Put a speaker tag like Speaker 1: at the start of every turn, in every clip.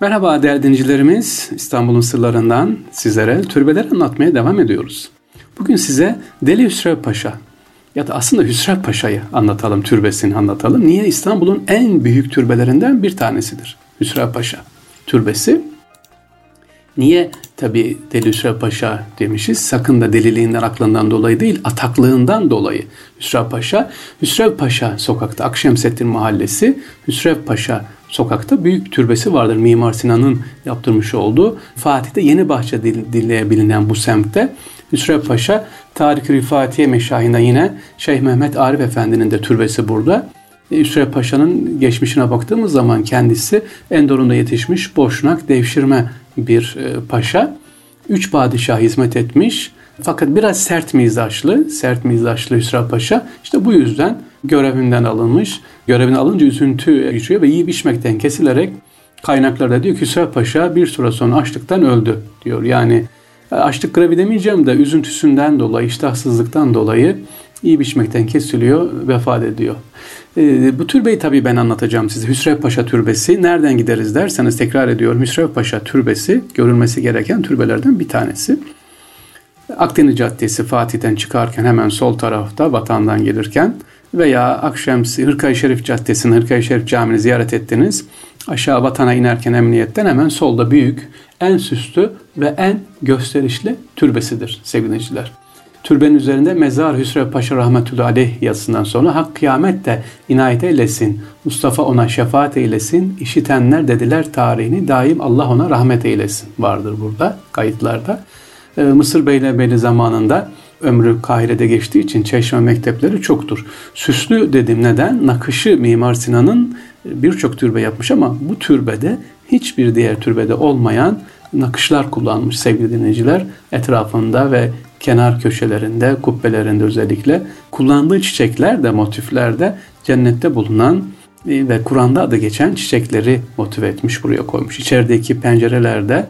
Speaker 1: Merhaba değerli dinleyicilerimiz. İstanbul'un sırlarından sizlere türbeler anlatmaya devam ediyoruz. Bugün size Deli Hüsrev Paşa ya da aslında Hüsrev Paşa'yı anlatalım, türbesini anlatalım. Niye İstanbul'un en büyük türbelerinden bir tanesidir Hüsrev Paşa türbesi. Niye tabi Deli Hüsrev Paşa demişiz? Sakın da deliliğinden aklından dolayı değil, ataklığından dolayı Hüsrev Paşa. Hüsrev Paşa sokakta Akşemseddin Mahallesi Hüsrev Paşa sokakta büyük türbesi vardır. Mimar Sinan'ın yaptırmış olduğu. Fatih'te Yeni Bahçe dille bilinen bu semtte Hüsrev Paşa Tarık Rifatiye Meşahi'nde yine Şeyh Mehmet Arif Efendi'nin de türbesi burada. Hüsrev Paşa'nın geçmişine baktığımız zaman kendisi Endorun'da yetişmiş boşnak devşirme bir e, paşa. Üç padişah hizmet etmiş. Fakat biraz sert mizaçlı, sert mizaçlı Hüsrev Paşa işte bu yüzden görevinden alınmış. Görevini alınca üzüntü geçiyor ve yiyip içmekten kesilerek kaynaklarda diyor ki Hüsrev Paşa bir süre sonra açlıktan öldü diyor. Yani e, açlık grevi demeyeceğim de üzüntüsünden dolayı, iştahsızlıktan dolayı iyi biçmekten kesiliyor, vefat ediyor. E, bu türbeyi tabii ben anlatacağım size. Hüsrev Paşa Türbesi. Nereden gideriz derseniz tekrar ediyorum. Hüsrev Paşa Türbesi görülmesi gereken türbelerden bir tanesi. Akdeniz Caddesi Fatih'ten çıkarken hemen sol tarafta vatandan gelirken veya Akşemsi Hırkay Şerif Caddesi'nin Hırkay Şerif Camii'ni ziyaret ettiniz. Aşağı vatana inerken emniyetten hemen solda büyük, en süslü ve en gösterişli türbesidir sevgiliciler. Türbenin üzerinde Mezar Hüsrev Paşa Rahmetullahi Aleyh yazısından sonra Hak kıyamette inayet eylesin, Mustafa ona şefaat eylesin, işitenler dediler tarihini daim Allah ona rahmet eylesin vardır burada kayıtlarda. Ee, Mısır Beylerbeyli zamanında ömrü Kahire'de geçtiği için çeşme mektepleri çoktur. Süslü dedim neden? Nakışı Mimar Sinan'ın birçok türbe yapmış ama bu türbede hiçbir diğer türbede olmayan nakışlar kullanmış sevgili dinleyiciler. Etrafında ve kenar köşelerinde, kubbelerinde özellikle kullandığı çiçekler de motifler de cennette bulunan e, ve Kur'an'da adı geçen çiçekleri motive etmiş buraya koymuş. İçerideki pencerelerde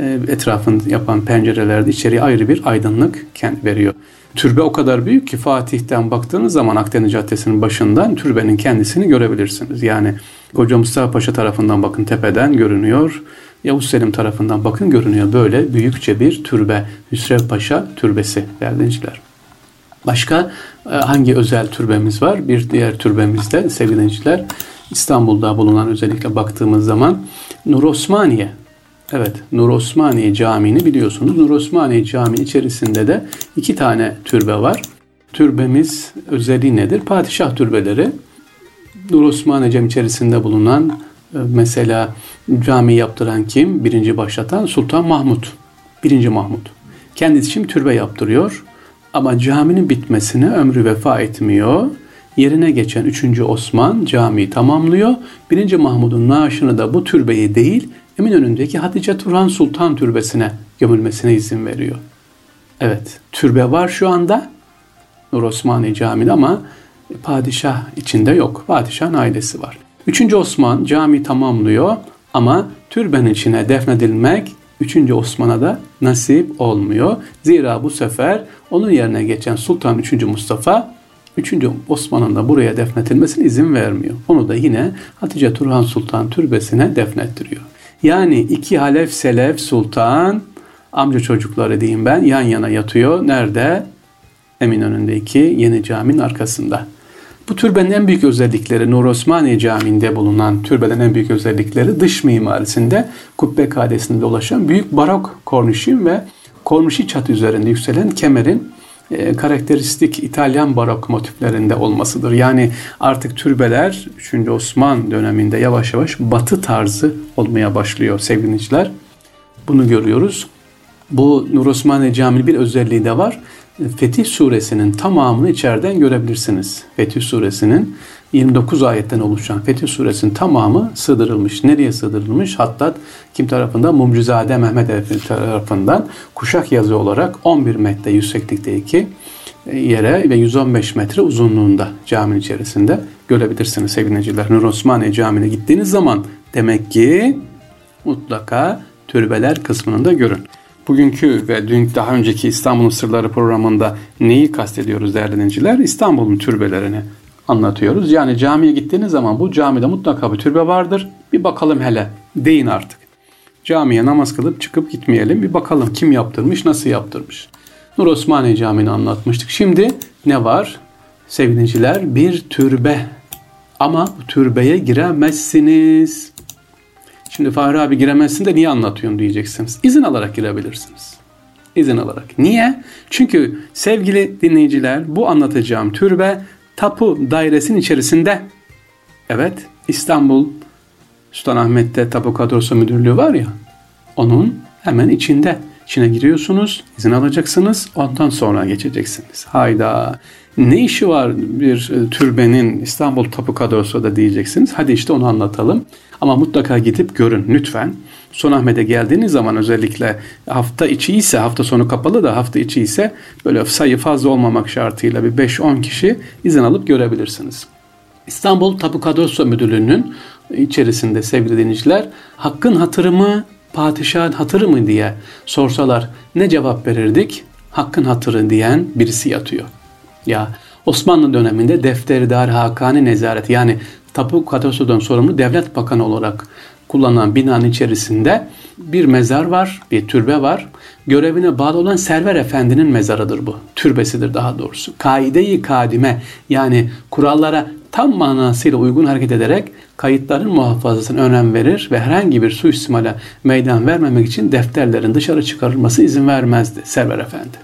Speaker 1: e, etrafını yapan pencerelerde içeriye ayrı bir aydınlık veriyor. Türbe o kadar büyük ki Fatih'ten baktığınız zaman Akdeniz Caddesi'nin başından türbenin kendisini görebilirsiniz. Yani Koca Mustafa Paşa tarafından bakın tepeden görünüyor. Yavuz Selim tarafından bakın görünüyor. Böyle büyükçe bir türbe. Hüsrev Paşa türbesi değerli Başka e, hangi özel türbemiz var? Bir diğer türbemiz de sevgili İstanbul'da bulunan özellikle baktığımız zaman Nur Osmaniye Evet, Nur Osmaniye Camii'ni biliyorsunuz. Nur Osmaniye Camii içerisinde de iki tane türbe var. Türbemiz özelliği nedir? Padişah türbeleri. Nur Osmaniye Camii içerisinde bulunan e, mesela cami yaptıran kim? Birinci başlatan Sultan Mahmut. Birinci Mahmut. Kendisi için türbe yaptırıyor. Ama caminin bitmesine ömrü vefa etmiyor. Yerine geçen 3. Osman camiyi tamamlıyor. 1. Mahmud'un naaşını da bu türbeyi değil Eminönü'ndeki Hatice Turhan Sultan Türbesi'ne gömülmesine izin veriyor. Evet, türbe var şu anda Nur Osmani Camii'de ama padişah içinde yok. Padişahın ailesi var. Üçüncü Osman cami tamamlıyor ama türbenin içine defnedilmek Üçüncü Osman'a da nasip olmuyor. Zira bu sefer onun yerine geçen Sultan 3. Mustafa 3. Osman'ın da buraya defnetilmesine izin vermiyor. Onu da yine Hatice Turhan Sultan türbesine defnettiriyor. Yani iki halef selef sultan amca çocukları diyeyim ben yan yana yatıyor. Nerede? Eminönü'ndeki yeni caminin arkasında. Bu türbenin en büyük özellikleri Nur Osmaniye Camii'nde bulunan türbenin en büyük özellikleri dış mimarisinde kubbe kadesinde dolaşan büyük barok kornişin ve kornişi çatı üzerinde yükselen kemerin e, karakteristik İtalyan barok motiflerinde olmasıdır. Yani artık türbeler 3. Osman döneminde yavaş yavaş batı tarzı olmaya başlıyor sevgiliciler. Bunu görüyoruz. Bu Nur Osmaniye Camii bir özelliği de var. Fetih suresinin tamamını içeriden görebilirsiniz. Fetih suresinin 29 ayetten oluşan Fetih suresinin tamamı sığdırılmış. Nereye sığdırılmış? Hatta kim tarafından? Mumcizade Mehmet Efendi tarafından kuşak yazı olarak 11 metre yükseklikteki yere ve 115 metre uzunluğunda caminin içerisinde görebilirsiniz sevgiliciler. Nur Osmaniye Camii'ne gittiğiniz zaman demek ki mutlaka türbeler kısmını da görün. Bugünkü ve dün daha önceki İstanbul'un Sırları programında neyi kastediyoruz değerli dinleyiciler? İstanbul'un türbelerini anlatıyoruz. Yani camiye gittiğiniz zaman bu camide mutlaka bir türbe vardır. Bir bakalım hele deyin artık. Camiye namaz kılıp çıkıp gitmeyelim. Bir bakalım kim yaptırmış, nasıl yaptırmış. Nur Osmaniye Camii'ni anlatmıştık. Şimdi ne var? Sevgiliciler bir türbe. Ama bu türbeye giremezsiniz. Şimdi Fahri abi giremezsin de niye anlatıyorsun diyeceksiniz. İzin alarak girebilirsiniz. İzin alarak. Niye? Çünkü sevgili dinleyiciler bu anlatacağım türbe tapu dairesinin içerisinde. Evet İstanbul Sultanahmet'te Tapu Kadrosu Müdürlüğü var ya onun hemen içinde. İçine giriyorsunuz, izin alacaksınız, ondan sonra geçeceksiniz. Hayda ne işi var bir e, türbenin İstanbul Tapu Kadrosu da diyeceksiniz. Hadi işte onu anlatalım. Ama mutlaka gidip görün lütfen. Sultanahmet'e geldiğiniz zaman özellikle hafta içi ise hafta sonu kapalı da hafta içi ise böyle sayı fazla olmamak şartıyla bir 5-10 kişi izin alıp görebilirsiniz. İstanbul Tapu Kadrosu Müdürlüğü'nün içerisinde sevgili dinleyiciler hakkın hatırı mı padişahın hatırı mı diye sorsalar ne cevap verirdik? Hakkın hatırı diyen birisi yatıyor. Ya Osmanlı döneminde Defterdar Hakani Nezaret yani Tapu Kadastro'dan sorumlu devlet bakanı olarak kullanılan binanın içerisinde bir mezar var, bir türbe var. Görevine bağlı olan Server Efendi'nin mezarıdır bu. Türbesidir daha doğrusu. Kaide-i kadime yani kurallara tam manasıyla uygun hareket ederek kayıtların muhafazasına önem verir ve herhangi bir suistimale meydan vermemek için defterlerin dışarı çıkarılması izin vermezdi Server Efendi.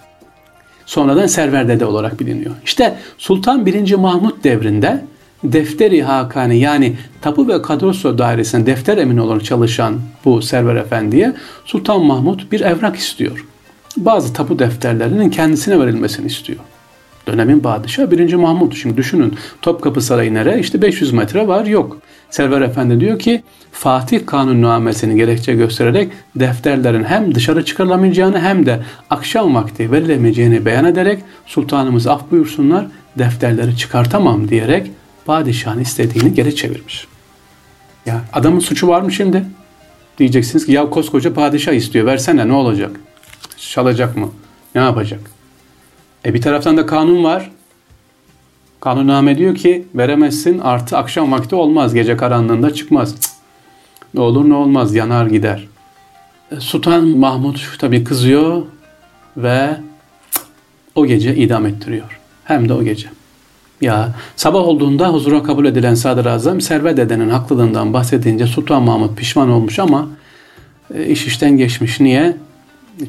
Speaker 1: Sonradan Server Dede olarak biliniyor. İşte Sultan 1. Mahmut devrinde Defteri Hakani yani tapu ve kadrosu dairesinde defter emini olarak çalışan bu Server Efendi'ye Sultan Mahmut bir evrak istiyor. Bazı tapu defterlerinin kendisine verilmesini istiyor. Dönemin padişahı 1. Mahmut. Şimdi düşünün Topkapı Sarayı nere? İşte 500 metre var yok. Server Efendi diyor ki Fatih kanunnamesini gerekçe göstererek defterlerin hem dışarı çıkarılamayacağını hem de akşam vakti verilemeyeceğini beyan ederek sultanımız af buyursunlar defterleri çıkartamam diyerek padişahın istediğini geri çevirmiş. Ya adamın suçu var mı şimdi? Diyeceksiniz ki ya koskoca padişah istiyor versene ne olacak? Çalacak mı? Ne yapacak? E bir taraftan da kanun var. Kanunname diyor ki veremezsin artı akşam vakti olmaz. Gece karanlığında çıkmaz. Cık. Ne olur ne olmaz yanar gider. E, Sultan Mahmut tabii kızıyor ve o gece idam ettiriyor. Hem de o gece. Ya sabah olduğunda huzura kabul edilen Sadrazam Servet Dede'nin haklılığından bahsedince Sultan Mahmut pişman olmuş ama e, iş işten geçmiş. Niye?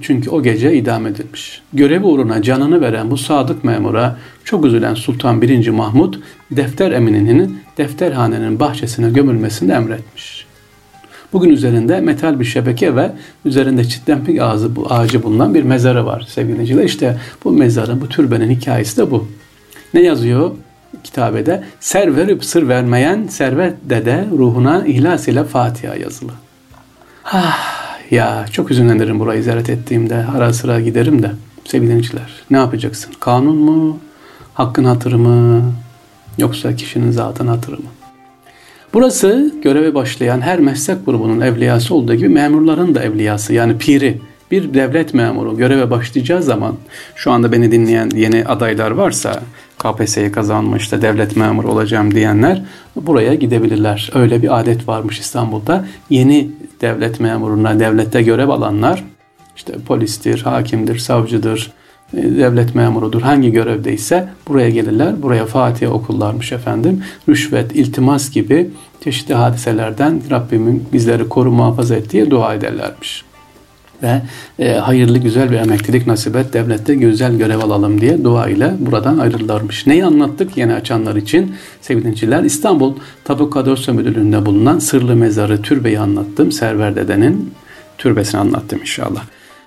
Speaker 1: Çünkü o gece idam edilmiş. Görev uğruna canını veren bu sadık memura çok üzülen Sultan 1. Mahmud defter emininin defterhanenin bahçesine gömülmesini emretmiş. Bugün üzerinde metal bir şebeke ve üzerinde çitlenpik ağzı, bu ağacı bulunan bir mezarı var sevgili. İşte bu mezarın, bu türbenin hikayesi de bu. Ne yazıyor kitabede? Ser verip sır vermeyen servet dede ruhuna ihlas ile Fatiha yazılı. Ah, ya çok üzünlenirim burayı ziyaret ettiğimde. Ara sıra giderim de. Sevgili dinleyiciler ne yapacaksın? Kanun mu? Hakkın hatırı mı? Yoksa kişinin zatın hatırı mı? Burası göreve başlayan her meslek grubunun evliyası olduğu gibi memurların da evliyası yani piri. Bir devlet memuru göreve başlayacağı zaman şu anda beni dinleyen yeni adaylar varsa KPSS'yi kazanmış da devlet memuru olacağım diyenler buraya gidebilirler. Öyle bir adet varmış İstanbul'da. Yeni devlet memuruna, devlette görev alanlar işte polistir, hakimdir, savcıdır, e, devlet memurudur hangi görevdeyse buraya gelirler. Buraya Fatiha okullarmış efendim. Rüşvet, iltimas gibi çeşitli hadiselerden Rabbimin bizleri koru muhafaza ettiği dua ederlermiş ve e, hayırlı güzel bir emeklilik nasip et, devlette güzel görev alalım diye dua ile buradan ayrılırlarmış. Neyi anlattık yeni açanlar için sevgili İstanbul Tapu Kadrosya Müdürlüğü'nde bulunan sırlı mezarı türbeyi anlattım. Server Dede'nin türbesini anlattım inşallah.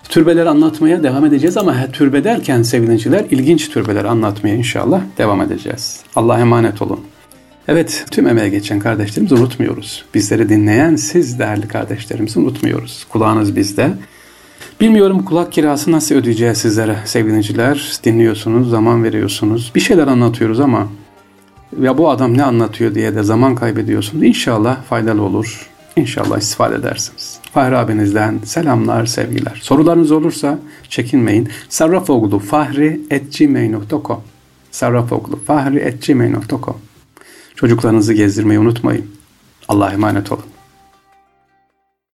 Speaker 1: Türbeleri anlatmaya devam edeceğiz ama türbe derken sevgili ilginç türbeler anlatmaya inşallah devam edeceğiz. Allah emanet olun. Evet, tüm emeğe geçen kardeşlerimizi unutmuyoruz. Bizleri dinleyen siz değerli kardeşlerimizi unutmuyoruz. Kulağınız bizde. Bilmiyorum kulak kirası nasıl ödeyeceğiz sizlere sevgiliciler. Dinliyorsunuz, zaman veriyorsunuz. Bir şeyler anlatıyoruz ama ya bu adam ne anlatıyor diye de zaman kaybediyorsunuz. İnşallah faydalı olur. İnşallah istifade edersiniz. Fahri abinizden selamlar, sevgiler. Sorularınız olursa çekinmeyin. Sarrafoglu fahri etgmail.com Sarrafoglu fahri etgmail.com Çocuklarınızı gezdirmeyi unutmayın. Allah'a emanet olun.